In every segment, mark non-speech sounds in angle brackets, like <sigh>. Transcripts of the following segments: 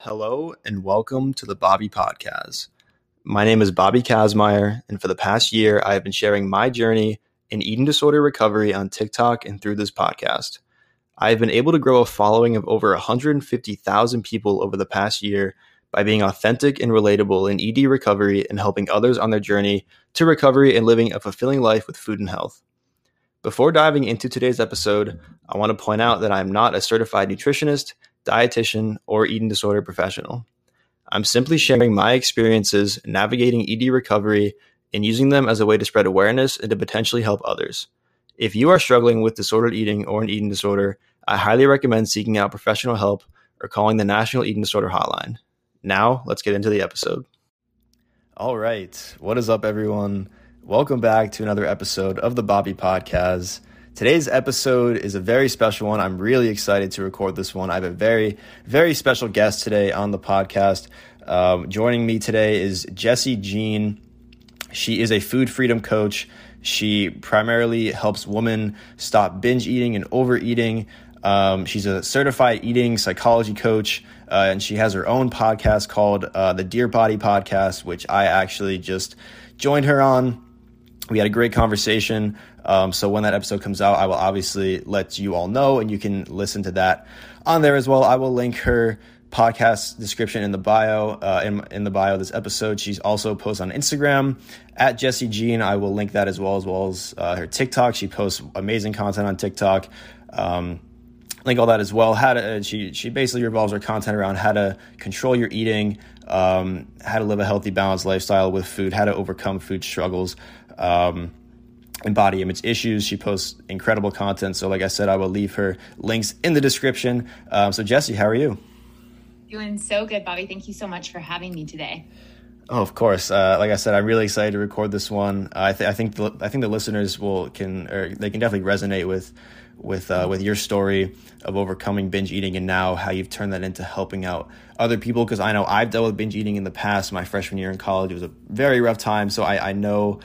Hello and welcome to the Bobby Podcast. My name is Bobby Kazmaier, and for the past year, I have been sharing my journey in eating disorder recovery on TikTok and through this podcast. I have been able to grow a following of over 150,000 people over the past year by being authentic and relatable in ED recovery and helping others on their journey to recovery and living a fulfilling life with food and health. Before diving into today's episode, I want to point out that I am not a certified nutritionist dietitian, or eating disorder professional. I'm simply sharing my experiences navigating ED recovery and using them as a way to spread awareness and to potentially help others. If you are struggling with disordered eating or an eating disorder, I highly recommend seeking out professional help or calling the National Eating Disorder Hotline. Now, let's get into the episode. All right. What is up, everyone? Welcome back to another episode of the Bobby Podcast. Today's episode is a very special one. I'm really excited to record this one. I have a very, very special guest today on the podcast. Um, joining me today is Jessi Jean. She is a food freedom coach. She primarily helps women stop binge eating and overeating. Um, she's a certified eating psychology coach, uh, and she has her own podcast called uh, the Dear Body Podcast, which I actually just joined her on. We had a great conversation. Um, so when that episode comes out, I will obviously let you all know, and you can listen to that on there as well. I will link her podcast description in the bio uh, in, in the bio of this episode. She's also posts on instagram at jessi jean. I will link that as well as well as uh, her tiktok. She posts amazing content on tiktok. Um, link all that as well. How to she she basically revolves her content around how to control your eating um, how to live a healthy balanced lifestyle with food how to overcome food struggles. Um, and body image issues. She posts incredible content. So, like I said, I will leave her links in the description. Um, so, Jessi, how are you? Doing so good, Bobby. Thank you so much for having me today. Oh, of course. Uh, like I said, I'm really excited to record this one. I, th- I think the, I think the listeners will can or they can definitely resonate with with uh, with your story of overcoming binge eating and now how you've turned that into helping out other people. Because I know I've dealt with binge eating in the past. My freshman year in college, it was a very rough time. So I, I know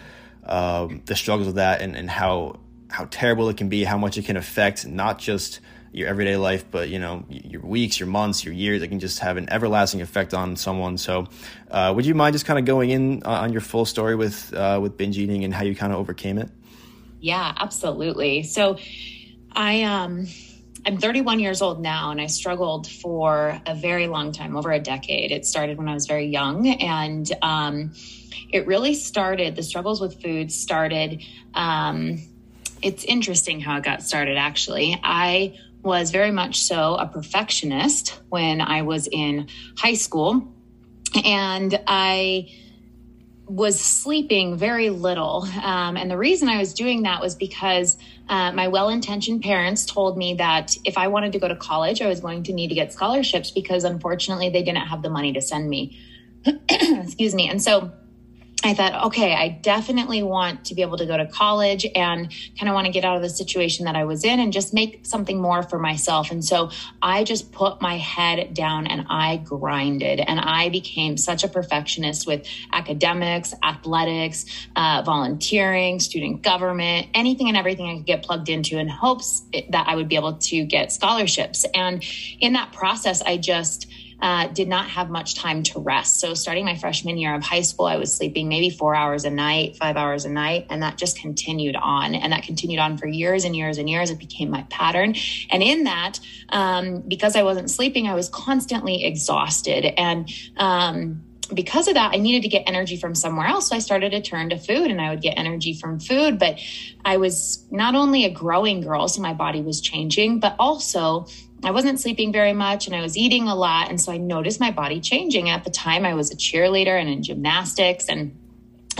um, the struggles of that and, and how how terrible it can be, how much it can affect not just your everyday life, but you know your weeks, your months, your years. It can just have an everlasting effect on someone. So, uh, would you mind just kind of going in on your full story with uh, with binge eating and how you kind of overcame it? Yeah, absolutely. So, I um. I'm 31 years old now, and I struggled for a very long time, over a decade. It started when I was very young, and um, it really started, the struggles with food started. Um, it's interesting how it got started, actually. I was very much so a perfectionist when I was in high school. And I was sleeping very little. Um, and the reason I was doing that was because uh, my well intentioned parents told me that if I wanted to go to college, I was going to need to get scholarships because unfortunately they didn't have the money to send me. <clears throat> Excuse me. And so I thought, okay, I definitely want to be able to go to college and kind of want to get out of the situation that I was in and just make something more for myself. And so I just put my head down and I grinded and I became such a perfectionist with academics, athletics, uh, volunteering, student government, anything and everything I could get plugged into in hopes that I would be able to get scholarships. And in that process, I just, uh, did not have much time to rest. So, starting my freshman year of high school, I was sleeping maybe four hours a night, five hours a night, and that just continued on. And that continued on for years and years and years. It became my pattern. And in that, um, because I wasn't sleeping, I was constantly exhausted. And, um, because of that, I needed to get energy from somewhere else. So I started to turn to food and I would get energy from food. But I was not only a growing girl, so my body was changing, but also I wasn't sleeping very much and I was eating a lot. And so I noticed my body changing. At the time, I was a cheerleader and in gymnastics and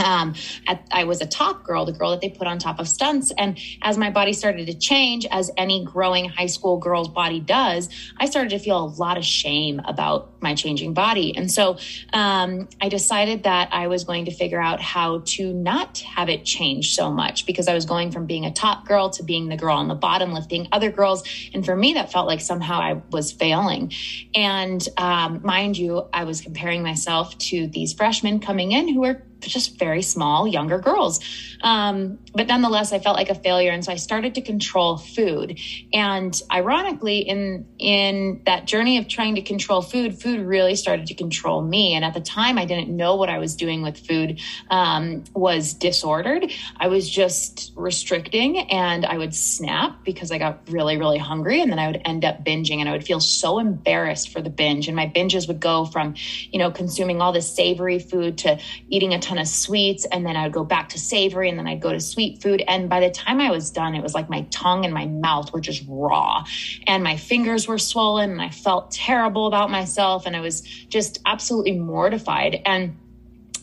um, at, I was a top girl, the girl that they put on top of stunts. And as my body started to change, as any growing high school girl's body does, I started to feel a lot of shame about my changing body. And so um, I decided that I was going to figure out how to not have it change so much because I was going from being a top girl to being the girl on the bottom, lifting other girls. And for me, that felt like somehow I was failing. And um, mind you, I was comparing myself to these freshmen coming in who were just very small, younger girls. Um, but nonetheless, I felt like a failure, and so I started to control food. And ironically, in in that journey of trying to control food, food really started to control me. And at the time, I didn't know what I was doing with food um, was disordered. I was just restricting, and I would snap because I got really, really hungry, and then I would end up binging, and I would feel so embarrassed for the binge. And my binges would go from, you know, consuming all this savory food to eating a ton of sweets, and then I would go back to savory, and then I'd go to sweet food. And by the time I was done, it was like my tongue and my mouth were just raw, and my fingers were swollen, and I felt terrible about myself, and I was just absolutely mortified. And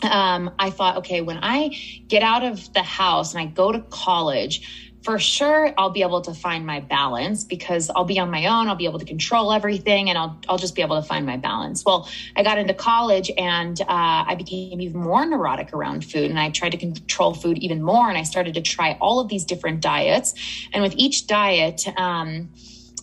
um, I thought, okay, when I get out of the house and I go to college, for sure I'll be able to find my balance because I'll be on my own, I'll be able to control everything and I'll I'll just be able to find my balance. Well, I got into college and uh, I became even more neurotic around food and I tried to control food even more and I started to try all of these different diets and with each diet um,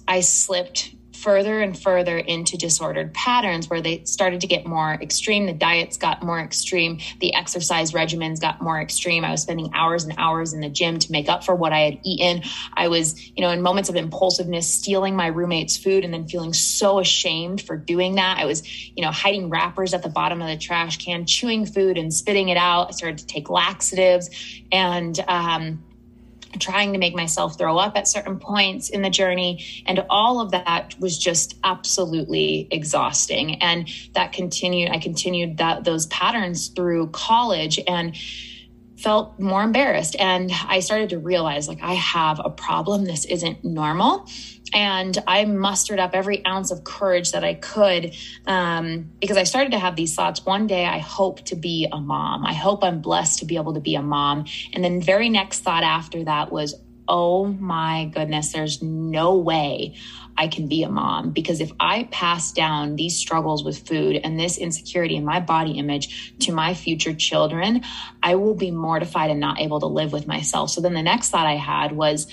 I slipped further and further into disordered patterns where they started to get more extreme. The diets got more extreme. The exercise regimens got more extreme. I was spending hours and hours in the gym to make up for what I had eaten. I was, you know, in moments of impulsiveness, stealing my roommate's food and then feeling so ashamed for doing that. I was, you know, hiding wrappers at the bottom of the trash can, chewing food and spitting it out. I started to take laxatives and, um, trying to make myself throw up at certain points in the journey. And all of that was just absolutely exhausting. And that continued, I continued that those patterns through college and felt more embarrassed. And I started to realize like I have a problem. This isn't normal. And I mustered up every ounce of courage that I could um, because I started to have these thoughts. One day, I hope to be a mom. I hope I'm blessed to be able to be a mom. And then, very next thought after that was, oh my goodness, there's no way I can be a mom because if I pass down these struggles with food and this insecurity in my body image to my future children, I will be mortified and not able to live with myself. So then the next thought I had was,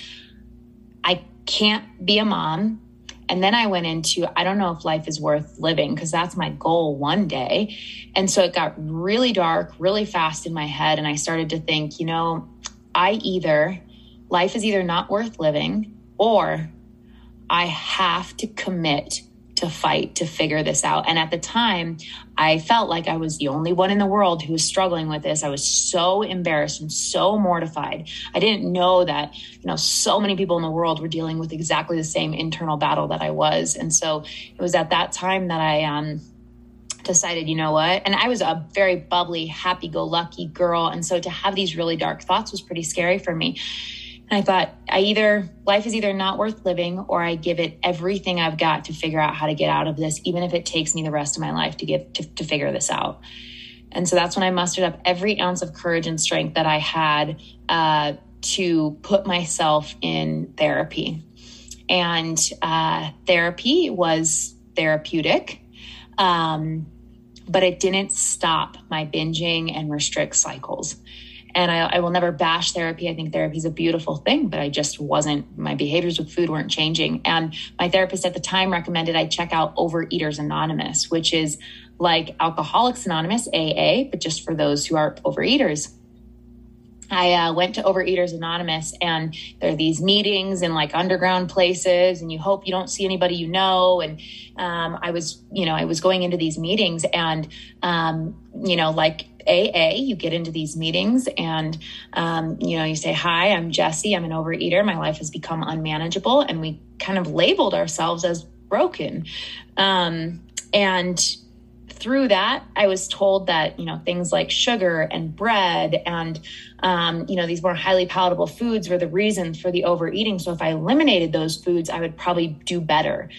I can't be a mom. And then I went into, I don't know if life is worth living because that's my goal one day. And so it got really dark really fast in my head. And I started to think, you know, I either, life is either not worth living or I have to commit to fight to figure this out. And at the time, I felt like I was the only one in the world who was struggling with this. I was so embarrassed and so mortified. I didn't know that, you know, so many people in the world were dealing with exactly the same internal battle that I was. And so it was at that time that I um decided, you know what? And I was a very bubbly, happy go lucky girl. And so to have these really dark thoughts was pretty scary for me. I thought, I either, life is either not worth living or I give it everything I've got to figure out how to get out of this, even if it takes me the rest of my life to get to, to figure this out. And so that's when I mustered up every ounce of courage and strength that I had uh, to put myself in therapy. And uh, therapy was therapeutic, um, but it didn't stop my binging and restrict cycles. And I, I will never bash therapy. I think therapy is a beautiful thing, but I just wasn't, my behaviors with food weren't changing. And my therapist at the time recommended I check out Overeaters Anonymous, which is like Alcoholics Anonymous, AA, but just for those who are overeaters. I uh, went to Overeaters Anonymous, and there are these meetings in like underground places, and you hope you don't see anybody you know. And um, I was, you know, I was going into these meetings, and um, you know, like AA, you get into these meetings and, um, you know, you say, Hi, I'm Jessi. I'm an overeater. My life has become unmanageable. And we kind of labeled ourselves as broken. Um, and through that, I was told that, you know, things like sugar and bread and, um, you know, these more highly palatable foods were the reasons for the overeating. So if I eliminated those foods, I would probably do better.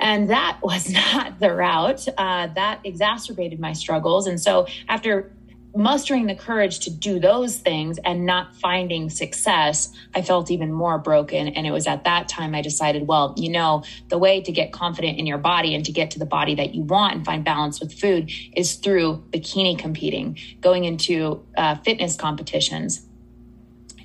And that <laughs> was not the route. Uh, that exacerbated my struggles. And so after mustering the courage to do those things and not finding success, I felt even more broken. And it was at that time I decided, well, you know, the way to get confident in your body and to get to the body that you want and find balance with food is through bikini competing, going into uh, fitness competitions.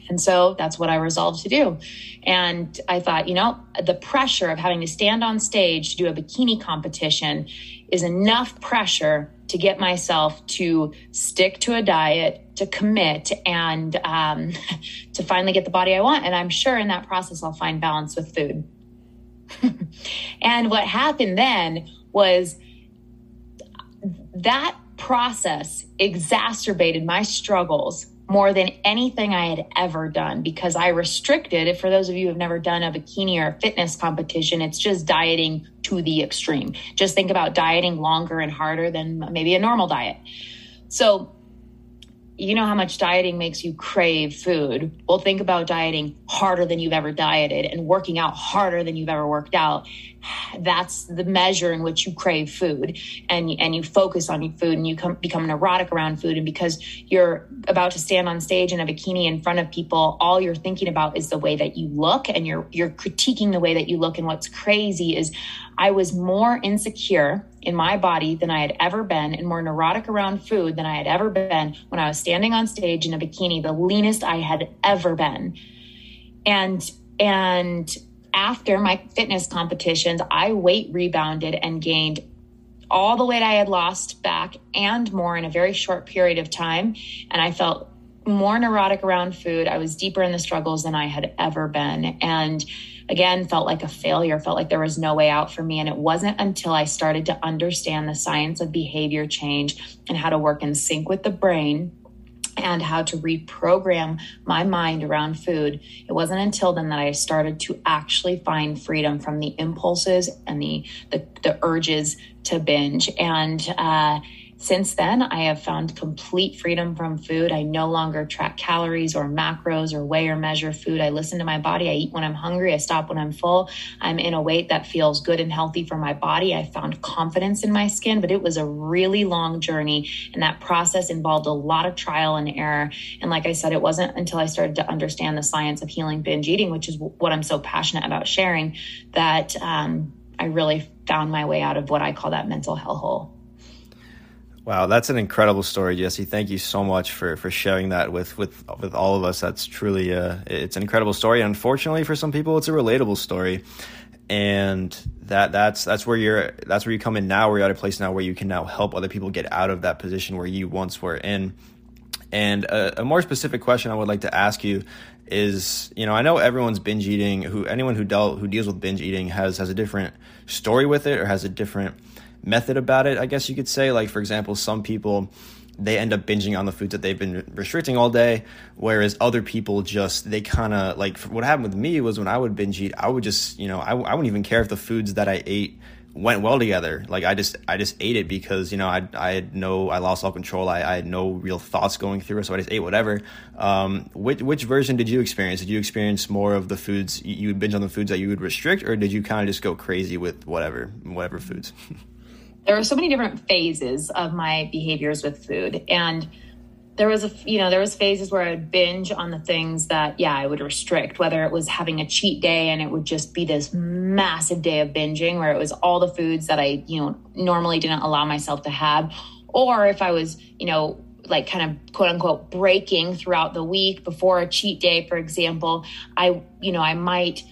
And so that's what I resolved to do. And I thought, you know, the pressure of having to stand on stage to do a bikini competition is enough pressure to get myself to stick to a diet, to commit, and um, <laughs> to finally get the body I want. And I'm sure in that process, I'll find balance with food. <laughs> and what happened then was that process exacerbated my struggles more than anything I had ever done because I restricted. If for those of you who have never done a bikini or a fitness competition, it's just dieting to the extreme. Just think about dieting longer and harder than maybe a normal diet. So you know how much dieting makes you crave food. Well, think about dieting harder than you've ever dieted and working out harder than you've ever worked out. That's the measure in which you crave food and, and you focus on your food and you come, become neurotic around food. And because you're about to stand on stage in a bikini in front of people, all you're thinking about is the way that you look and you're, you're critiquing the way that you look. And what's crazy is I was more insecure in my body than I had ever been and more neurotic around food than I had ever been when I was standing on stage in a bikini, the leanest I had ever been. And, and after my fitness competitions, I weight rebounded and gained all the weight I had lost back and more in a very short period of time. And I felt more neurotic around food. I was deeper in the struggles than I had ever been. And again, felt like a failure, felt like there was no way out for me. And it wasn't until I started to understand the science of behavior change and how to work in sync with the brain and how to reprogram my mind around food. It wasn't until then that I started to actually find freedom from the impulses and the the, the urges to binge. And uh, since then, I have found complete freedom from food. I no longer track calories or macros or weigh or measure food. I listen to my body. I eat when I'm hungry. I stop when I'm full. I'm in a weight that feels good and healthy for my body. I found confidence in my skin, but it was a really long journey. And that process involved a lot of trial and error. And like I said, it wasn't until I started to understand the science of healing binge eating, which is what I'm so passionate about sharing, that um, I really found my way out of what I call that mental hellhole. Wow, that's an incredible story, Jessi. Thank you so much for, for sharing that with, with with all of us. That's truly uh, it's an incredible story. Unfortunately, for some people, it's a relatable story, and that that's that's where you're that's where you come in now. Where you're at a place now where you can now help other people get out of that position where you once were in. And a, a more specific question I would like to ask you is, you know, I know everyone's binge eating. Who anyone who dealt who deals with binge eating has has a different story with it or has a different method about it, I guess you could say. Like, for example, some people they end up binging on the foods that they've been restricting all day whereas other people just they kind of like what happened with me was when i would binge eat i would just you know I, I wouldn't even care if the foods that i ate went well together. Like i just i just ate it because you know i, I had no i lost all control. I, I had no real thoughts going through it so i just ate whatever. Um, which, which version did you experience? Did you experience more of the foods you would binge on the foods that you would restrict or did you kind of just go crazy with whatever whatever foods <laughs> there were so many different phases of my behaviors with food. And there was a you know there was phases where i would binge on the things that yeah i would restrict whether it was having a cheat day and it would just be this massive day of binging where it was all the foods that i you know normally didn't allow myself to have. Or if i was you know like kind of quote unquote breaking throughout the week before a cheat day for example i you know i might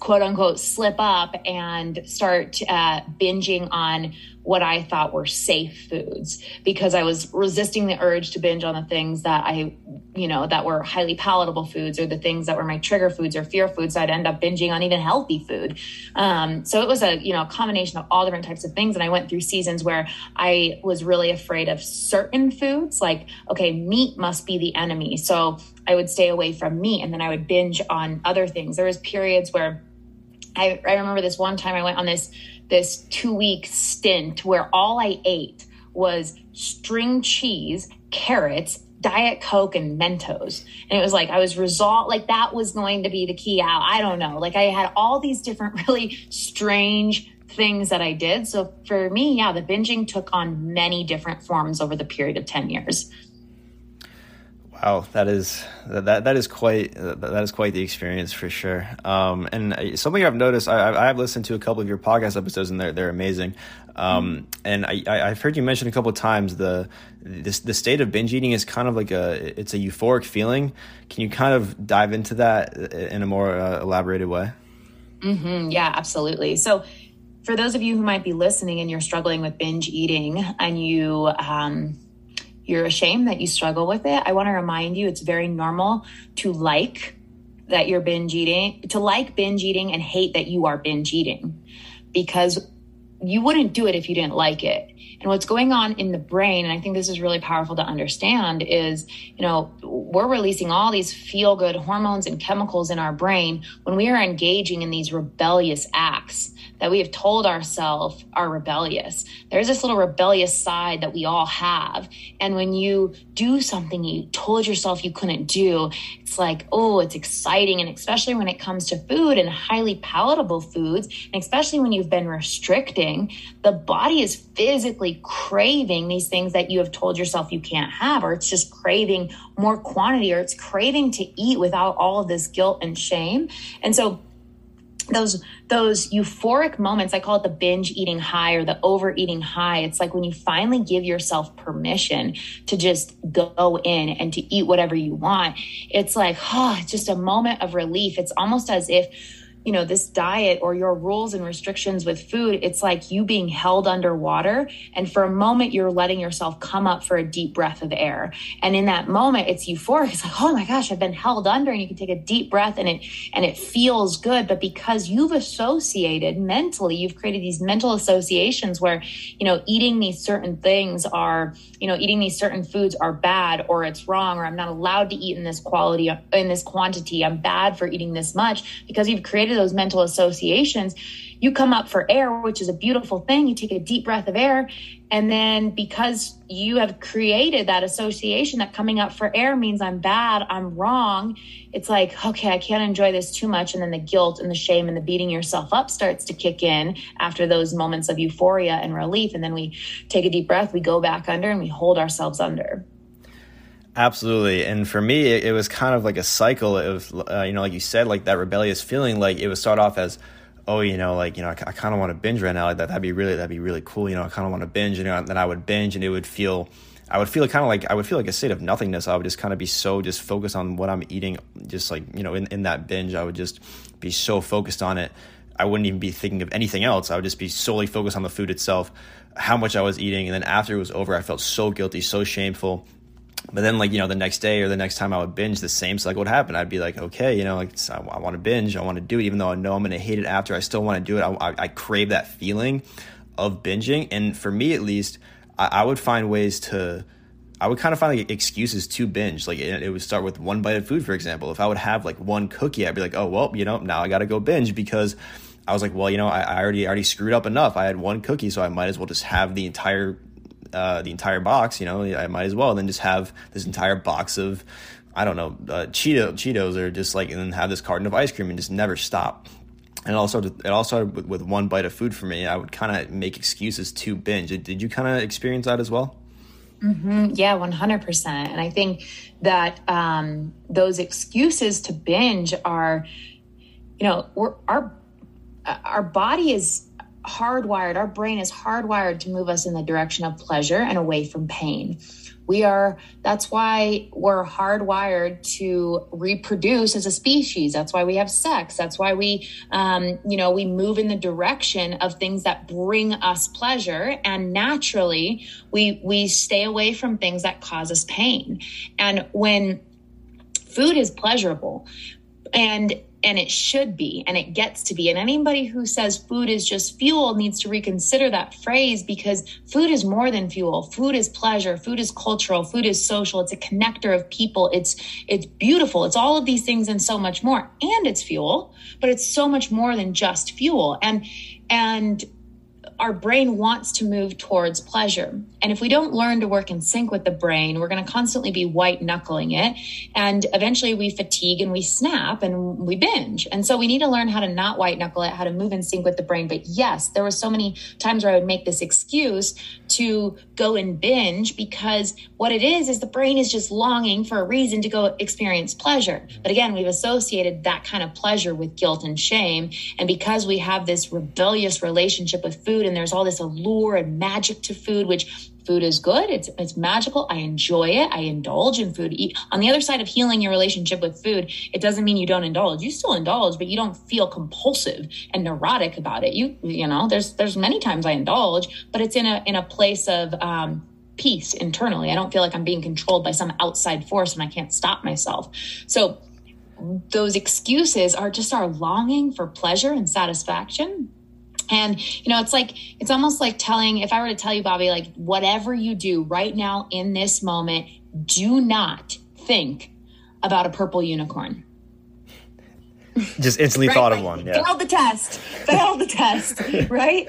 quote unquote slip up and start uh, binging on what I thought were safe foods because I was resisting the urge to binge on the things that I, you know, that were highly palatable foods or the things that were my trigger foods or fear foods. So I'd end up binging on even healthy food. Um, so it was a, you know, a combination of all different types of things. And I went through seasons where I was really afraid of certain foods, like, okay, meat must be the enemy. So I would stay away from meat and then I would binge on other things. There was periods where I, I remember this one time I went on this this two week stint where all I ate was string cheese, carrots, diet coke and mentos. And it was like i was resolved like that was going to be the key out. I don't know. Like i had all these different <laughs> really strange things that i did. So for me yeah the binging took on many different forms over the period of 10 years Wow, that is that that is quite that is quite the experience for sure. Um, and something I've noticed, I, I've listened to a couple of your podcast episodes, and they're they're amazing. Um, and I, I've heard you mention a couple of times the this the state of binge eating is kind of like a it's a euphoric feeling. Can you kind of dive into that in a more uh, elaborated way? Mm-hmm. Yeah, absolutely. So, for those of you who might be listening and you're struggling with binge eating and you um, you're ashamed that you struggle with it, I want to remind you it's very normal to like that you're binge eating, to like binge eating and hate that you are binge eating because you wouldn't do it if you didn't like it. And what's going on in the brain, and I think this is really powerful to understand, is you know, we're releasing all these feel good hormones and chemicals in our brain when we are engaging in these rebellious acts that we have told ourselves are rebellious. There's this little rebellious side that we all have. And when you do something you told yourself you couldn't do, it's like, oh, it's exciting. And especially when it comes to food and highly palatable foods, and especially when you've been restricting, the body is physically craving these things that you have told yourself you can't have, or it's just craving more quantity, or it's craving to eat without all of this guilt and shame. And so those those euphoric moments i call it the binge eating high or the overeating high. It's like when you finally give yourself permission to just go in and to eat whatever you want. It's like oh it's just a moment of relief. It's almost as if you know this diet or your rules and restrictions with food it's like you being held underwater. And for a moment you're letting yourself come up for a deep breath of air. And in that moment it's euphoric. It's like oh my gosh i've been held under and you can take a deep breath and it and it feels good. But because you've associated mentally you've created these mental associations where you know eating these certain things are you know eating these certain foods are bad or it's wrong or i'm not allowed to eat in this quality in this quantity. I'm bad for eating this much because you've created those mental associations, you come up for air, which is a beautiful thing. You take a deep breath of air. And then because you have created that association that coming up for air means I'm bad, I'm wrong, it's like, okay, I can't enjoy this too much. And then the guilt and the shame and the beating yourself up starts to kick in after those moments of euphoria and relief. And then we take a deep breath, we go back under, and we hold ourselves under. Absolutely. And for me, it, it, was kind of like a cycle of, uh, you know, like you said, like that rebellious feeling. Like it would start off as, oh, you know, like, you know, I, I kind of want to binge right now. Like that, that'd be really, that'd be really cool. You know, I kind of want to binge. You know, and then I would binge and it would feel, I would feel kind of like, I would feel like a state of nothingness. I would just kind of be so just focused on what I'm eating. Just like, you know, in, in that binge, I would just be so focused on it. I wouldn't even be thinking of anything else. I would just be solely focused on the food itself, how much I was eating. And then after it was over, I felt so guilty, so shameful but then like you know the next day or the next time i would binge the same cycle would happen. I'd be like okay you know like i, I want to binge. I want to do it even though i know i'm going to hate it after. I still want to do it. I, I, I, crave that feeling of binging. And for me at least I, I, would find ways to i would kind of find like excuses to binge. Like it, it would start with one bite of food for example. If i would have like one cookie i'd be like oh well you know now i gotta go binge because I was like, well, you know, I, I already already screwed up enough. I had one cookie, so I might as well just have the entire uh, the entire box, you know, I might as well then just have this entire box of, I don't know, uh, Cheeto, Cheetos or just like, and then have this carton of ice cream and just never stop. And it all started, it all started with, with one bite of food for me. I would kind of make excuses to binge. Did, you kind of experience that as well? Mm-hmm. Yeah, 100%. And I think that um, those excuses to binge are, you know, our, our body is hardwired, our brain is hardwired to move us in the direction of pleasure and away from pain. We are, that's why we're hardwired to reproduce as a species. That's why we have sex. That's why we, um, you know, we move in the direction of things that bring us pleasure. And naturally, we, we stay away from things that cause us pain. And when food is pleasurable, and and it should be and it gets to be. And anybody who says food is just fuel needs to reconsider that phrase because food is more than fuel. Food is pleasure. Food is cultural. Food is social. It's a connector of people. It's it's beautiful. It's all of these things and so much more. And it's fuel but it's so much more than just fuel. And and our brain wants to move towards pleasure. And if we don't learn to work in sync with the brain, we're going to constantly be white knuckling it. And eventually we fatigue and we snap and we binge. And so we need to learn how to not white knuckle it, how to move in sync with the brain. But yes, there were so many times where I would make this excuse to go and binge because what it is is the brain is just longing for a reason to go experience pleasure. But again, we've associated that kind of pleasure with guilt and shame. And because we have this rebellious relationship with food and there's all this allure and magic to food, which food is good. It's it's magical. I enjoy it. I indulge in food. On the other side of healing your relationship with food, it doesn't mean you don't indulge. You still indulge, but you don't feel compulsive and neurotic about it. You you know, there's there's many times I indulge, but it's in a in a place of um, peace internally. I don't feel like I'm being controlled by some outside force and I can't stop myself. So those excuses are just our longing for pleasure and satisfaction and, you know, it's like, it's almost like telling, if I were to tell you, Bobby, like, whatever you do right now in this moment, do not think about a purple unicorn. <laughs> Just instantly right, thought of one. Yeah. Failed the test. Failed the test. <laughs> Right.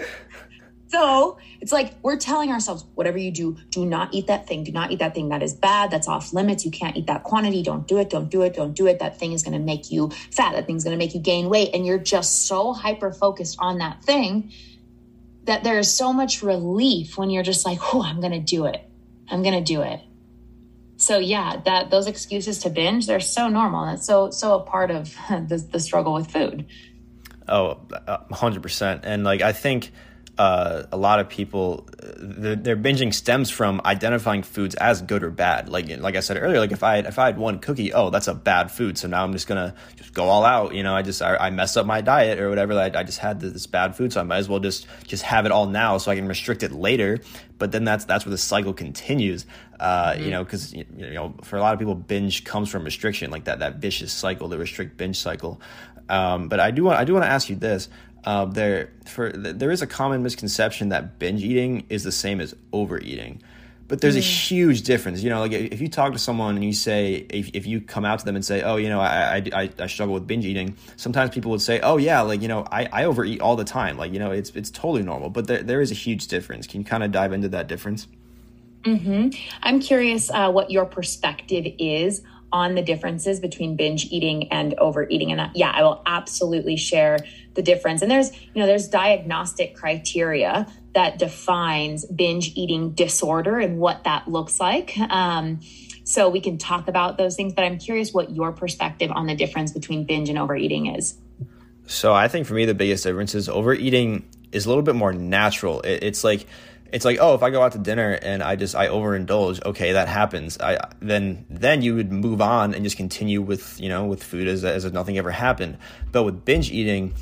So it's like we're telling ourselves, whatever you do, do not eat that thing. Do not eat that thing. That is bad. That's off limits. You can't eat that quantity. Don't do it. Don't do it. Don't do it. That thing is going to make you fat. That thing's going to make you gain weight. And you're just so hyper focused on that thing that there is so much relief when you're just like, oh, I'm going to do it. I'm going to do it. So yeah, that those excuses to binge, they're so normal. That's so so a part of <laughs> the, the struggle with food. Oh, 100%. And like I think uh, a lot of people the, their binging stems from identifying foods as good or bad. Like like I said earlier, like if I had, if I had one cookie, oh that's a bad food, so now I'm just gonna just go all out. You know, I just I, I messed up my diet or whatever. I, I just had this bad food, so I might as well just just have it all now, so I can restrict it later. But then that's that's where the cycle continues. Uh, mm-hmm. You know, because you know for a lot of people, binge comes from restriction, like that that vicious cycle, the restrict binge cycle. Um, but I do want I do want to ask you this uh, there for there is a common misconception that binge eating is the same as overeating. But there's mm. a huge difference. You know like if you talk to someone and you say if, if you come out to them and say oh you know I, I, I struggle with binge eating sometimes people would say oh yeah like you know I, I overeat all the time. Like you know it's it's totally normal. But there, there is a huge difference. Can you kind of dive into that difference? Mm-hmm. i'm curious uh, what your perspective is on the differences between binge eating and overeating. And yeah i will absolutely share the difference. And there's you know there's diagnostic criteria that defines binge eating disorder and what that looks like. Um, so we can talk about those things but i'm curious what your perspective on the difference between binge and overeating is. So i think for me the biggest difference is overeating is a little bit more natural. It, it's like it's like oh if i go out to dinner and i just i overindulge okay that happens. I then then you would move on and just continue with you know with food as, as if nothing ever happened. But with binge eating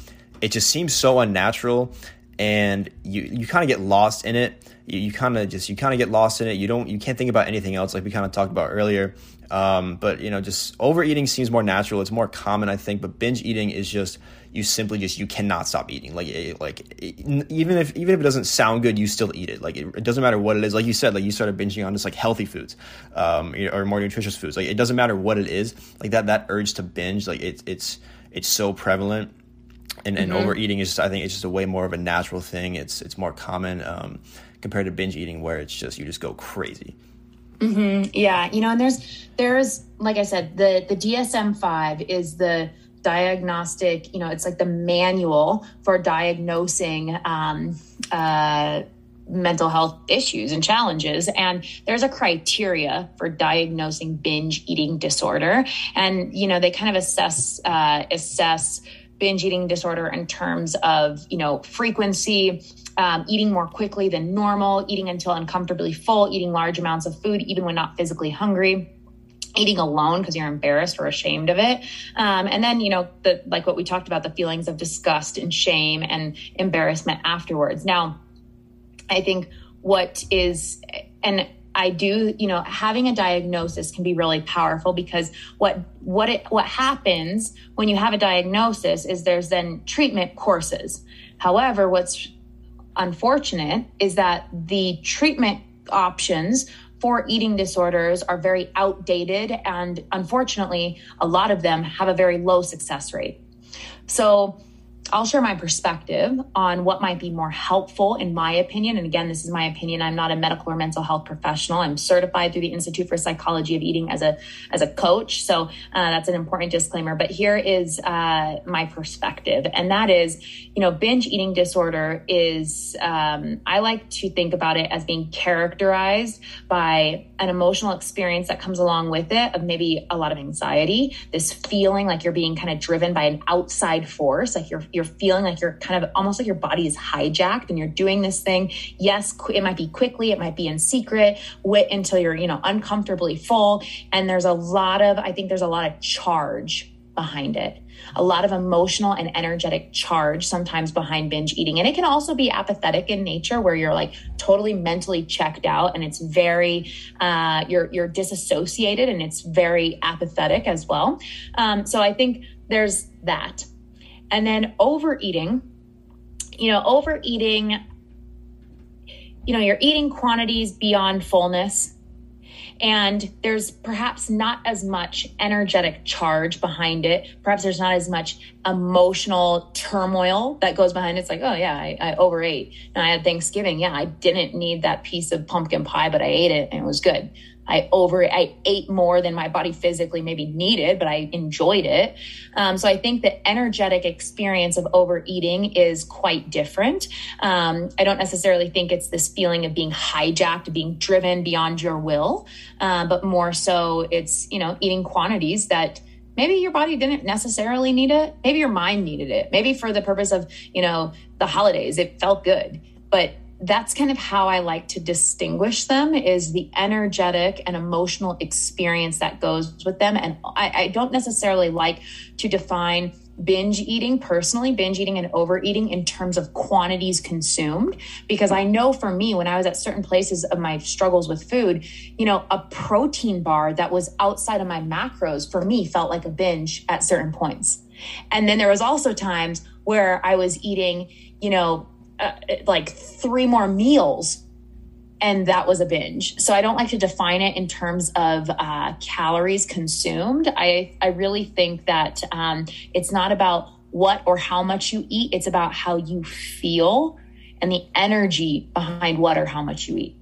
it just seems so unnatural and you you kind of get lost in it. You, you kind of just you kind of get lost in it. You don't you can't think about anything else like we kind of talked about earlier. Um, but you know just overeating seems more natural. It's more common i think but binge eating is just you simply just you cannot stop eating. Like it, like it, even if even if it doesn't sound good you still eat it. Like it, it, doesn't matter what it is. Like you said like you started binging on just like healthy foods um, or more nutritious foods. Like it doesn't matter what it is. Like that that urge to binge like it, it's it's so prevalent. And, and mm-hmm. overeating is just, I think it's just a way more of a natural thing. It's it's more common um, compared to binge eating where it's just you just go crazy. Mm-hmm. yeah. You know and there's there's like I said the the DSM 5 is the diagnostic, you know, it's like the manual for diagnosing um, uh, mental health issues and challenges. And there's a criteria for diagnosing binge eating disorder. And, you know, they kind of assess, uh, assess binge eating disorder in terms of, you know, frequency, um, eating more quickly than normal, eating until uncomfortably full, eating large amounts of food, even when not physically hungry eating alone because you're embarrassed or ashamed of it um, and then you know the like what we talked about the feelings of disgust and shame and embarrassment afterwards now i think what is and I do, you know, having a diagnosis can be really powerful because what what it what happens when you have a diagnosis is there's then treatment courses. However, what's unfortunate is that the treatment options for eating disorders are very outdated, and unfortunately, a lot of them have a very low success rate. So, I'll share my perspective on what might be more helpful, in my opinion. And again, this is my opinion. I'm not a medical or mental health professional. I'm certified through the Institute for Psychology of Eating as a as a coach. So uh, that's an important disclaimer. But here is uh, my perspective, and that is, you know, binge eating disorder is. Um, I like to think about it as being characterized by an emotional experience that comes along with it of maybe a lot of anxiety, this feeling like you're being kind of driven by an outside force, like you're you're feeling like you're kind of almost like your body is hijacked and you're doing this thing. Yes, it might be quickly, it might be in secret, wait until you're, you know, uncomfortably full. And there's a lot of, I think there's a lot of charge behind it a lot of emotional and energetic charge sometimes behind binge eating. And it can also be apathetic in nature where you're like totally mentally checked out and it's very, uh, you're, you're disassociated and it's very apathetic as well. Um, so I think there's that. And then overeating, you know, overeating, you know, you're eating quantities beyond fullness and there's perhaps not as much energetic charge behind it. Perhaps there's not as much emotional turmoil that goes behind it. It's like, oh, yeah, I, I overate. And I had Thanksgiving. Yeah, I didn't need that piece of pumpkin pie, but I ate it and it was good. I over I ate more than my body physically maybe needed, but I enjoyed it. Um, so I think the energetic experience of overeating is quite different. Um, I don't necessarily think it's this feeling of being hijacked, being driven beyond your will, uh, but more so it's you know eating quantities that maybe your body didn't necessarily need it maybe your mind needed it maybe for the purpose of you know the holidays it felt good but that's kind of how I like to distinguish them is the energetic and emotional experience that goes with them. And I, I, don't necessarily like to define binge eating personally, binge eating and overeating in terms of quantities consumed, because I know for me, when I was at certain places of my struggles with food, you know, a protein bar that was outside of my macros for me felt like a binge at certain points. And then there was also times where I was eating, you know, uh, like three more meals and that was a binge. So I don't like to define it in terms of uh, calories consumed. I I really think that um, it's not about what or how much you eat. It's about how you feel and the energy behind what or how much you eat.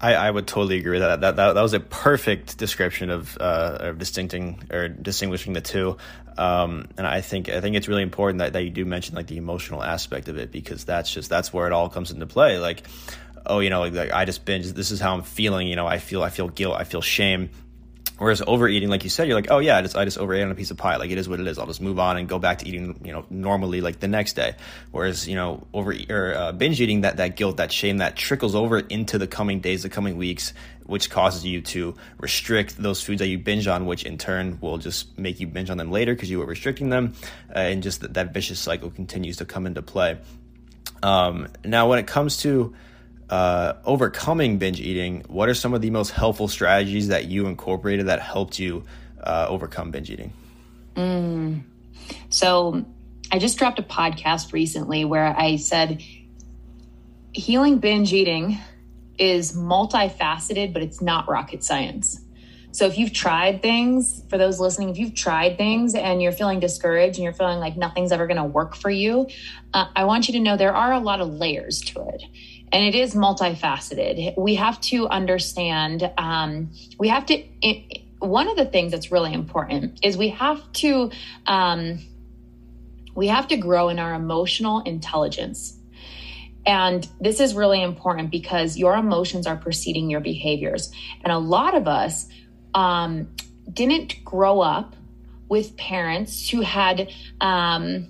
I, I would totally agree with that. That, that. that was a perfect description of, uh, of distincting or distinguishing the two. Um, and I think I think it's really important that, that you do mention like the emotional aspect of it because that's just that's where it all comes into play. Like, oh, you know, like, I just binge. This is how I'm feeling. You know, I feel I feel guilt. I feel shame. Whereas overeating, like you said, you're like, oh yeah, I just I just overate on a piece of pie. Like it is what it is. I'll just move on and go back to eating, you know, normally like the next day. Whereas you know, over or uh, binge eating, that that guilt, that shame, that trickles over into the coming days, the coming weeks, which causes you to restrict those foods that you binge on, which in turn will just make you binge on them later because you were restricting them, uh, and just that, that vicious cycle continues to come into play. Um, now, when it comes to uh, overcoming binge eating, what are some of the most helpful strategies that you incorporated that helped you uh, overcome binge eating? Mm. So, I just dropped a podcast recently where I said healing binge eating is multifaceted, but it's not rocket science. So if you've tried things, for those listening, if you've tried things and you're feeling discouraged and you're feeling like nothing's ever going to work for you, uh, I want you to know there are a lot of layers to it and it is multifaceted. We have to understand, um, we have to, it, one of the things that's really important is we have to, um, we have to grow in our emotional intelligence. And this is really important because your emotions are preceding your behaviors. And a lot of us um, didn't grow up with parents who had, um,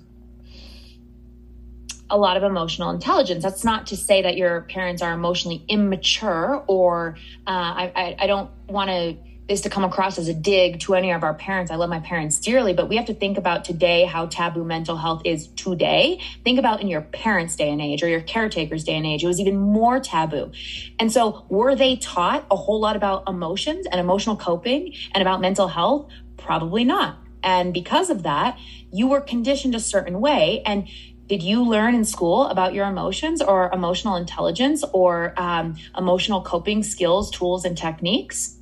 a lot of emotional intelligence. That's not to say that your parents are emotionally immature, or uh, I, I, I don't want to this to come across as a dig to any of our parents. I love my parents dearly, but we have to think about today how taboo mental health is today. Think about in your parents' day and age or your caretaker's day and age. It was even more taboo. And so, were they taught a whole lot about emotions and emotional coping and about mental health? Probably not. And because of that, you were conditioned a certain way. And did you learn in school about your emotions or emotional intelligence or um, emotional coping skills, tools, and techniques?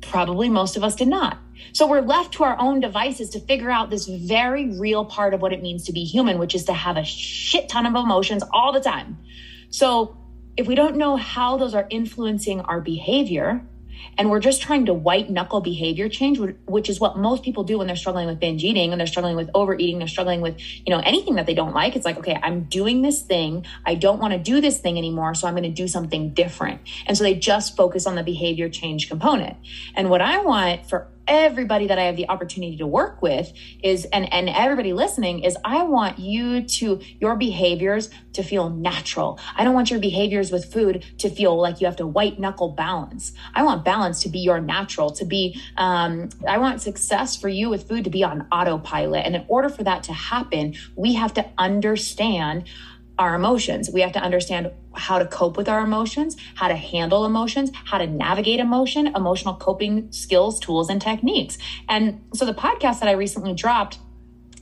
Probably most of us did not. So we're left to our own devices to figure out this very real part of what it means to be human, which is to have a shit ton of emotions all the time. So if we don't know how those are influencing our behavior, and we're just trying to white knuckle behavior change, which is what most people do when they're struggling with binge eating and they're struggling with overeating, they're struggling with, you know, anything that they don't like. It's like, okay, I'm doing this thing. I don't want to do this thing anymore. So I'm going to do something different. And so they just focus on the behavior change component. And what I want for everybody that I have the opportunity to work with is and and everybody listening is I want you to your behaviors to feel natural. I don't want your behaviors with food to feel like you have to white knuckle balance. I want balance to be your natural, to be um, I want success for you with food to be on autopilot. And in order for that to happen, we have to understand our emotions. We have to understand how to cope with our emotions, how to handle emotions, how to navigate emotion, emotional coping skills, tools, and techniques. And so the podcast that I recently dropped,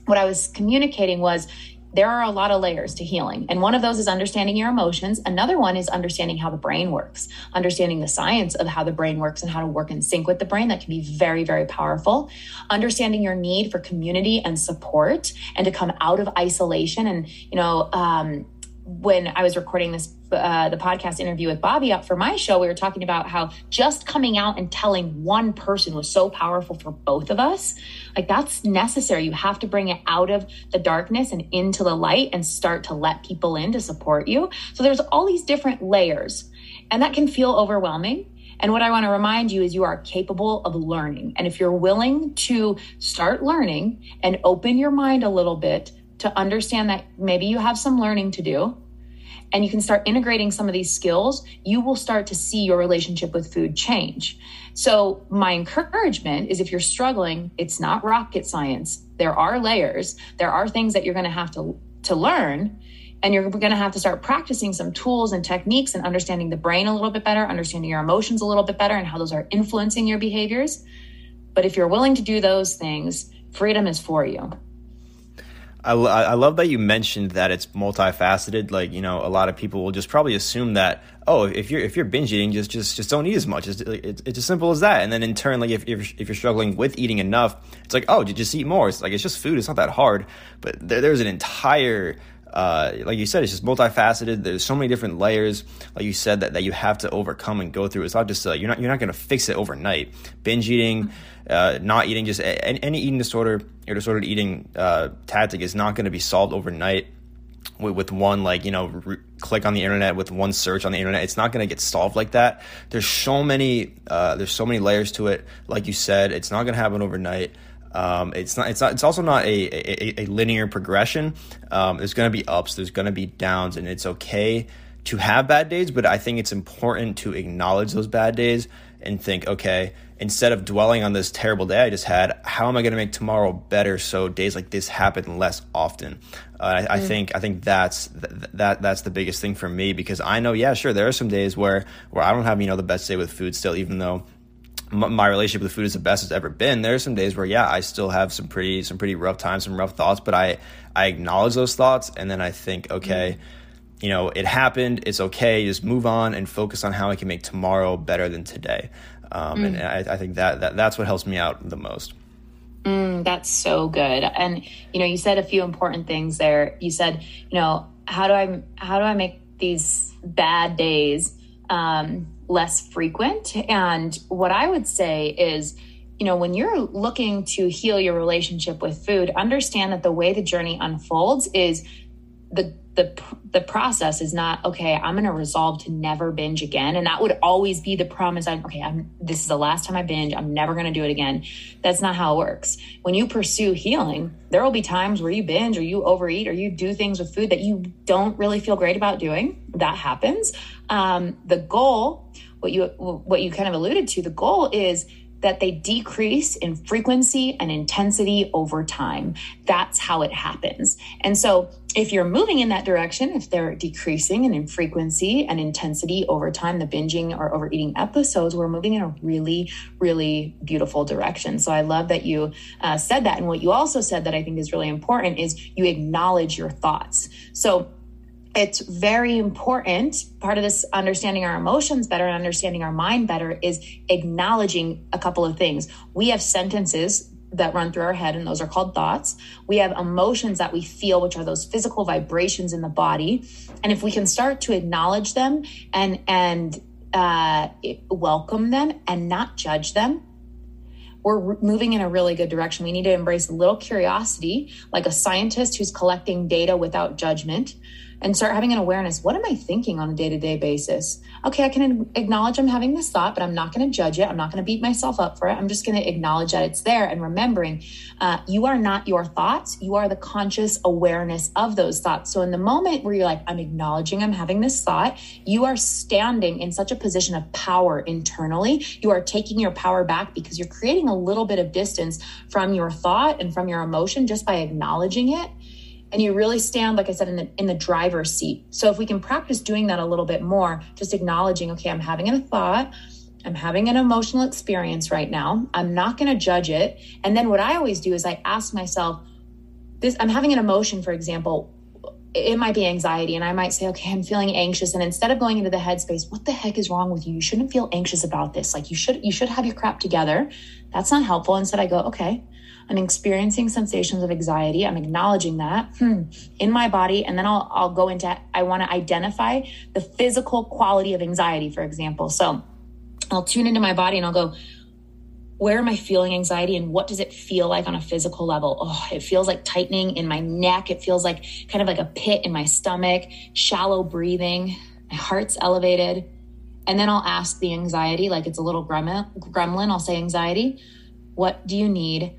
what I was communicating was there are a lot of layers to healing. And one of those is understanding your emotions. Another one is understanding how the brain works, understanding the science of how the brain works and how to work in sync with the brain. That can be very, very powerful. Understanding your need for community and support and to come out of isolation. And, you know, um, when I was recording this uh, the podcast interview with Bobby up for my show, we were talking about how just coming out and telling one person was so powerful for both of us. Like that's necessary. You have to bring it out of the darkness and into the light and start to let people in to support you. So there's all these different layers, and that can feel overwhelming. And what I want to remind you is you are capable of learning. And if you're willing to start learning and open your mind a little bit to understand that maybe you have some learning to do and you can start integrating some of these skills, you will start to see your relationship with food change. So, my encouragement is if you're struggling, it's not rocket science. There are layers, there are things that you're going to have to, to learn. And you're going to have to start practicing some tools and techniques and understanding the brain a little bit better, understanding your emotions a little bit better, and how those are influencing your behaviors. But if you're willing to do those things, freedom is for you. I, I love that you mentioned that it's multifaceted. Like you know, a lot of people will just probably assume that oh, if you're if you're binge eating, just just just don't eat as much. It's, it's, it's as simple as that. And then in turn, like if, if if you're struggling with eating enough, it's like oh, just eat more. It's like it's just food. It's not that hard. But there, there's an entire uh, like you said, it's just multifaceted. There's so many different layers, like you said, that, that you have to overcome and go through. It's not just uh, you're not you're not going to fix it overnight. Binge eating, uh, not eating, just any, any, eating disorder or disordered eating uh, tactic is not going to be solved overnight. With, with one like you know re- click on the internet with one search on the internet it's not going to get solved like that there's so many uh, there's so many layers to it like you said it's not going to happen overnight um, it's not. It's not. It's also not a, a, a linear progression. Um, there's going to be ups. There's going to be downs, and it's okay to have bad days. But I think it's important to acknowledge those bad days and think, okay, instead of dwelling on this terrible day I just had, how am I going to make tomorrow better so days like this happen less often? Uh, I, I, mm. think I think that's th- that that's the biggest thing for me because I know, yeah, sure, there are some days where where I don't have you know the best day with food still, even though my relationship with food is the best it's ever been. There are some days where, yeah, I still have some pretty, some pretty rough times, some rough thoughts, but I, I acknowledge those thoughts and then I think, okay, you know, it happened. It's okay. Just move on and focus on how I can make tomorrow better than today. Um, mm. And I, I, think that, that that's what helps me out the most. Mm, that's so good. And you know, you said a few important things there. You said, you know, how do I how do I make these bad days um, less frequent. And what I would say is, you know, when you're looking to heal your relationship with food, understand that the way the journey unfolds is the the the process is not okay i'm going to resolve to never binge again. And that would always be the promise i'm okay i'm this is the last time i binge. I'm never going to do it again. That's not how it works. When you pursue healing there will be times where you binge or you overeat or you do things with food that you don't really feel great about doing. That happens. Um, the goal what you what you kind of alluded to the goal is that they decrease in frequency and intensity over time. That's how it happens. And so, if you're moving in that direction, if they're decreasing and in frequency and intensity over time, the binging or overeating episodes, we're moving in a really, really beautiful direction. So, I love that you uh, said that. And what you also said that I think is really important is you acknowledge your thoughts. So, it's very important. Part of this understanding our emotions better and understanding our mind better is acknowledging a couple of things. We have sentences that run through our head, and those are called thoughts. We have emotions that we feel, which are those physical vibrations in the body. And if we can start to acknowledge them and and uh, welcome them and not judge them, we're moving in a really good direction. We need to embrace a little curiosity, like a scientist who's collecting data without judgment and start having an awareness what am I thinking on a day to day basis? Okay, I can acknowledge I'm having this thought, but I'm not going to judge it. I'm not going to beat myself up for it. I'm just going to acknowledge that it's there and remembering uh, you are not your thoughts. You are the conscious awareness of those thoughts. So, in the moment where you're like, I'm acknowledging I'm having this thought, you are standing in such a position of power internally. You are taking your power back because you're creating a little bit of distance from your thought and from your emotion just by acknowledging it and you really stand like i said in the in the driver's seat. So if we can practice doing that a little bit more just acknowledging okay i'm having a thought i'm having an emotional experience right now i'm not going to judge it. And then what i always do is i ask myself this i'm having an emotion for example it might be anxiety and i might say okay i'm feeling anxious. And instead of going into the headspace what the heck is wrong with you? You shouldn't feel anxious about this. Like you should you should have your crap together. That's not helpful. Instead i go okay I'm experiencing sensations of anxiety. I'm acknowledging that hmm, in my body. And then I'll, I'll go into, I want to identify the physical quality of anxiety, for example. So I'll tune into my body and I'll go, where am I feeling anxiety and what does it feel like on a physical level? Oh, it feels like tightening in my neck. It feels like kind of like a pit in my stomach, shallow breathing. My heart's elevated. And then I'll ask the anxiety, like it's a little gremlin. I'll say, anxiety, what do you need?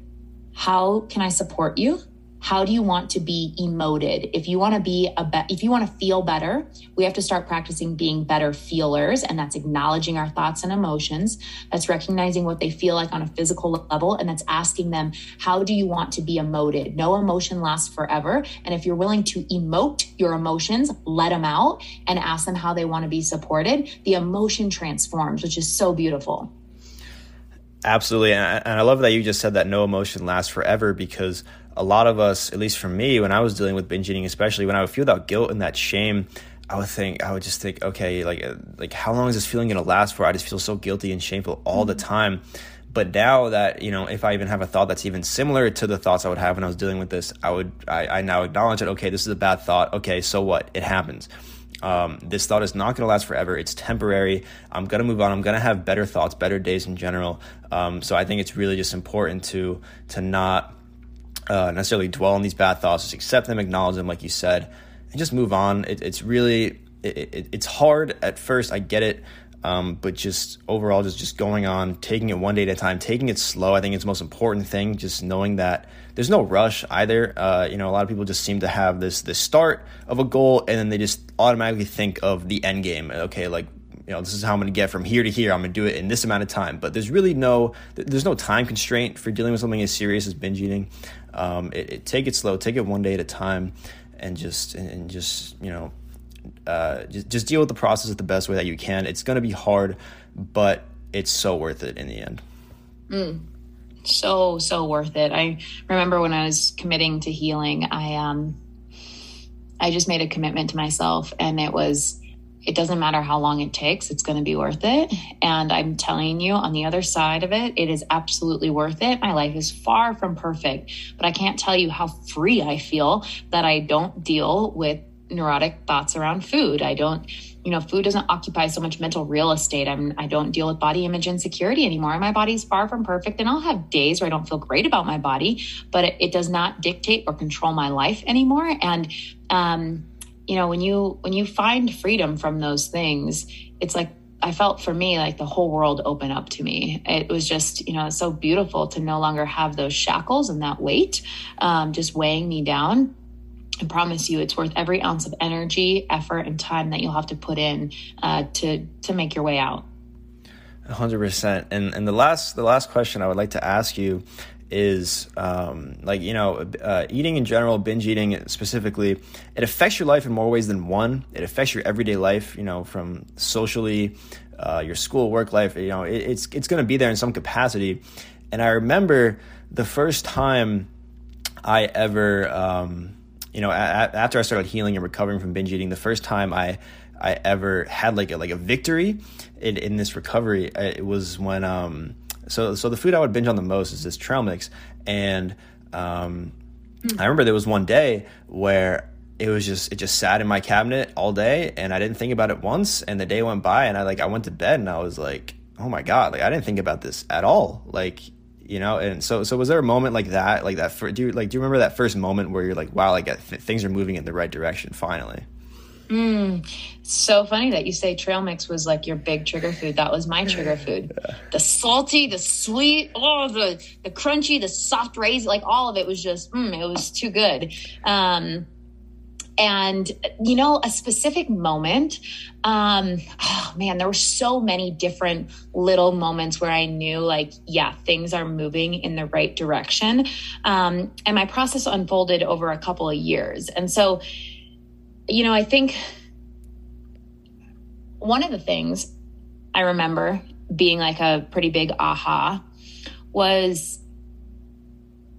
How can I support you? How do you want to be emoted? If you want to be a be- if you want to feel better, we have to start practicing being better feelers and that's acknowledging our thoughts and emotions. That's recognizing what they feel like on a physical level and that's asking them, how do you want to be emoted? No emotion lasts forever, and if you're willing to emote your emotions, let them out and ask them how they want to be supported, the emotion transforms, which is so beautiful. Absolutely. And I, and I love that you just said that no emotion lasts forever because a lot of us, at least for me, when I was dealing with binge eating, especially when I would feel that guilt and that shame, I would think, I would just think, okay, like, uh, like how long is this feeling going to last for? I just feel so guilty and shameful all mm-hmm. the time. But now that, you know, if I even have a thought that's even similar to the thoughts I would have when I was dealing with this, I would, I, I now acknowledge it. Okay, this is a bad thought. Okay, so what? It happens. Um, this thought is not going to last forever. It's temporary. I'm going to move on. I'm going to have better thoughts, better days in general. Um, so I think it's really just important to to not uh, necessarily dwell on these bad thoughts. Just accept them, acknowledge them, like you said, and just move on. It, it's really it, it, it's hard at first. I get it. Um, but just overall, just just going on, taking it one day at a time, taking it slow. I think it's the most important thing. Just knowing that there's no rush either. Uh, you know, a lot of people just seem to have this this start of a goal, and then they just automatically think of the end game. Okay, like you know, this is how I'm going to get from here to here. I'm going to do it in this amount of time. But there's really no there's no time constraint for dealing with something as serious as binge eating. Um, it, it, take it slow, take it one day at a time, and just and just you know uh, just, just deal with the process the best way that you can. It's going to be hard, but it's so worth it in the end. Mm. So so worth it. I remember when I was committing to healing, I um, I just made a commitment to myself, and it was it doesn't matter how long it takes, it's going to be worth it. And I'm telling you, on the other side of it, it is absolutely worth it. My life is far from perfect, but I can't tell you how free I feel that I don't deal with neurotic thoughts around food. I don't, you know, food doesn't occupy so much mental real estate. I'm I don't deal with body image insecurity anymore. My body's far from perfect and I'll have days where I don't feel great about my body, but it, it does not dictate or control my life anymore. And um, you know, when you when you find freedom from those things, it's like I felt for me like the whole world opened up to me. It was just, you know, so beautiful to no longer have those shackles and that weight um, just weighing me down I promise you, it's worth every ounce of energy, effort, and time that you'll have to put in uh, to to make your way out. hundred percent. And and the last the last question I would like to ask you is um, like you know uh, eating in general, binge eating specifically. It affects your life in more ways than one. It affects your everyday life. You know, from socially, uh, your school, work life. You know, it, it's it's going to be there in some capacity. And I remember the first time I ever. Um, you know, a- after I started healing and recovering from binge eating, the first time I I ever had like a like a victory in, in this recovery, it was when um so so the food I would binge on the most is this trail mix, and um mm. I remember there was one day where it was just it just sat in my cabinet all day and I didn't think about it once. And the day went by and I like I went to bed and I was like oh my god like I didn't think about this at all. Like you know and so so was there a moment like that like that for, do you like do you remember that first moment where you're like wow like th- things are moving in the right direction finally Mm, so funny that you say trail mix was like your big trigger food. That was my trigger <laughs> food. Yeah. The salty, the sweet, oh, the the crunchy, the soft raisin, like all of it was just, mm, it was too good. Um, and you know, a specific moment. Um, oh man, there were so many different little moments where I knew, like, yeah, things are moving in the right direction. Um, and my process unfolded over a couple of years, and so you know, I think one of the things I remember being like a pretty big aha was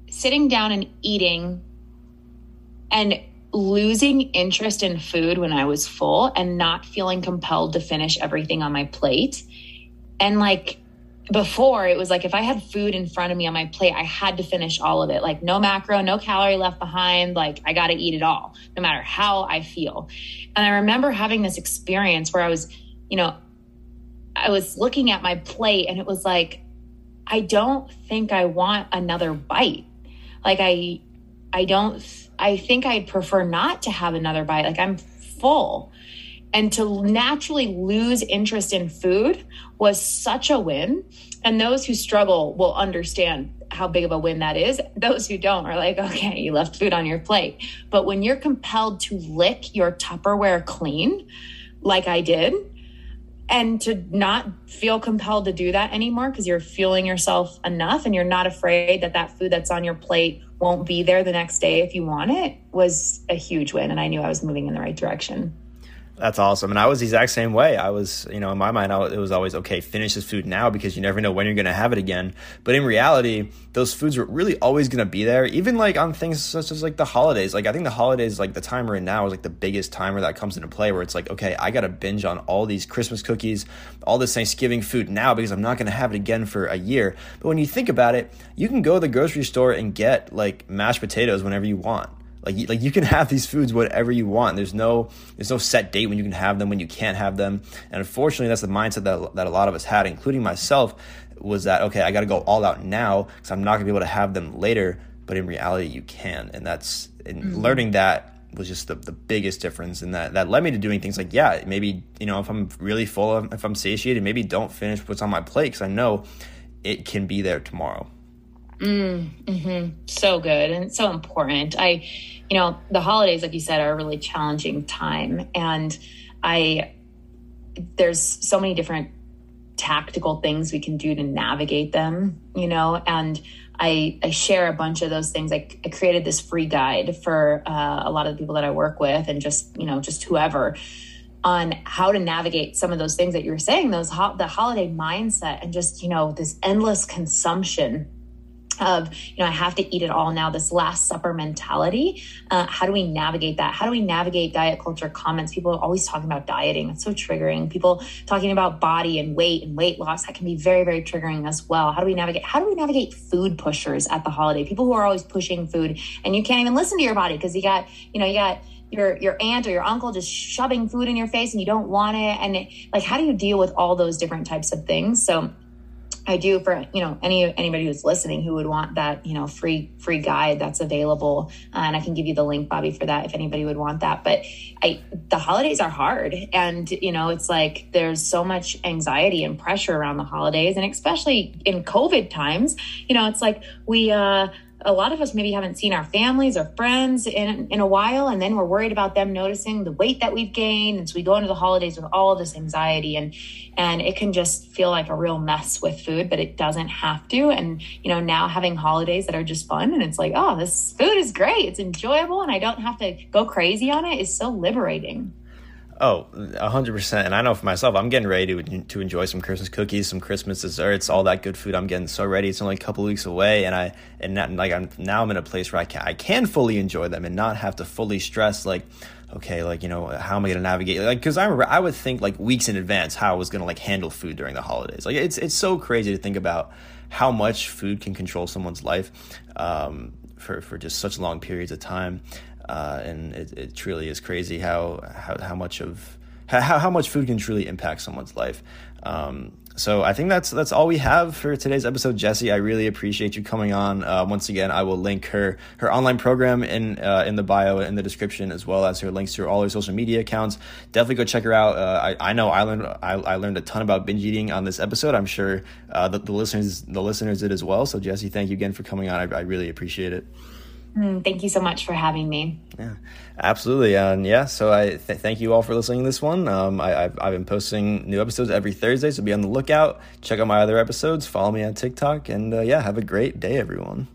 sitting down and eating and losing interest in food when I was full and not feeling compelled to finish everything on my plate. And like before it was like if I had food in front of me on my plate, I had to finish all of it. Like no macro, no calorie left behind. Like I got to eat it all, no matter how I feel. And I remember having this experience where I was, you know, I was looking at my plate and it was like, I don't think I want another bite. Like I, I don't, I think I'd prefer not to have another bite. Like I'm full. And to naturally lose interest in food was such a win. And those who struggle will understand how big of a win that is. Those who don't are like, okay, you left food on your plate. But when you're compelled to lick your Tupperware clean, like I did, and to not feel compelled to do that anymore because you're fueling yourself enough and you're not afraid that that food that's on your plate won't be there the next day if you want it was a huge win. And I knew I was moving in the right direction. That's awesome. And I was the exact same way. I was, you know, in my mind, it was always, okay, finish this food now because you never know when you're going to have it again. But in reality, those foods were really always going to be there, even like on things such as like the holidays. Like, I think the holidays, like the timer in now, is like the biggest timer that comes into play where it's like, okay, I got to binge on all these Christmas cookies, all this Thanksgiving food now because I'm not going to have it again for a year. But when you think about it, you can go to the grocery store and get like mashed potatoes whenever you want like like you can have these foods whatever you want. There's no there's no set date when you can have them, when you can't have them. And unfortunately, that's the mindset that that a lot of us had, including myself, was that okay, I got to go all out now because I'm not gonna be able to have them later. But in reality, you can, and that's and mm-hmm. learning that was just the, the biggest difference and that that led me to doing things like yeah maybe you know if i'm really full of if i'm satiated maybe don't finish what's on my plate because i know it can be there tomorrow mm, hmm so good and so important i you know, the holidays, like you said, are a really challenging time. And I, there's so many different tactical things we can do to navigate them, you know, and I, I share a bunch of those things. I, I created this free guide for uh, a lot of the people that I work with and just, you know, just whoever on how to navigate some of those things that you were saying, those ho- the holiday mindset and just, you know, this endless consumption of you know i have to eat it all now this last supper mentality uh, how do we navigate that? How do we navigate diet culture comments? People are always talking about dieting. It's so triggering. People talking about body and weight and weight loss that can be very very triggering as well. How do we navigate how do we navigate food pushers at the holiday? People who are always pushing food and you can't even listen to your body because you got you know you got your your aunt or your uncle just shoving food in your face and you don't want it. And it, like how do you deal with all those different types of things? So I do for you know any anybody who's listening who would want that you know free free guide that's available, uh, and I can give you the link, Bobby, for that if anybody would want that. But I the holidays are hard, and you know it's like there's so much anxiety and pressure around the holidays, and especially in COVID times, you know it's like we. uh a lot of us maybe haven't seen our families or friends in, in a while and then we're worried about them noticing the weight that we've gained and so we go into the holidays with all this anxiety. And and it can just feel like a real mess with food but it doesn't have to. And you know now having holidays that are just fun and it's like oh this food is great. It's enjoyable and i don't have to go crazy on it is so liberating Oh, hundred percent. And I know for myself, I'm getting ready to to enjoy some Christmas cookies, some Christmas desserts, all that good food. I'm getting so ready. It's only a couple weeks away, and I and like I'm now I'm in a place where I can I can fully enjoy them and not have to fully stress like, okay, like you know how am I going to navigate? Like because I remember I would think like weeks in advance how I was going to like handle food during the holidays. Like it's it's so crazy to think about how much food can control someone's life um, for for just such long periods of time. Uh, and it, it truly is crazy how, how how much of how, how much food can truly impact someone's life. Um, so I think that's that's all we have for today's episode, Jessi. I really appreciate you coming on. Uh, once again, I will link her her online program in uh, in the bio in the description, as well as her links to all her social media accounts. Definitely go check her out. Uh, I, I know I learned I, I, learned a ton about binge eating on this episode. I'm sure uh, the, the listeners the listeners did as well. So Jessi, thank you again for coming on. I, I really appreciate it. Mm, thank you so much for having me. Yeah, absolutely. And yeah, so I th- thank you all for listening to this one. Um, I, have I've been posting new episodes every Thursday, so be on the lookout. Check out my other episodes. Follow me on TikTok. And uh, yeah, have a great day, everyone.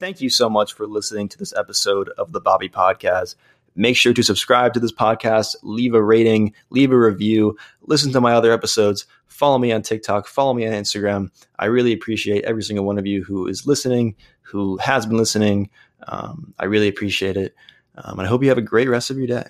Thank you so much for listening to this episode of the Bobby Podcast. Make sure to subscribe to this podcast, leave a rating, leave a review, listen to my other episodes, follow me on TikTok, follow me on Instagram. I really appreciate every single one of you who is listening, who has been listening. Um, I really appreciate it. Um, and I hope you have a great rest of your day.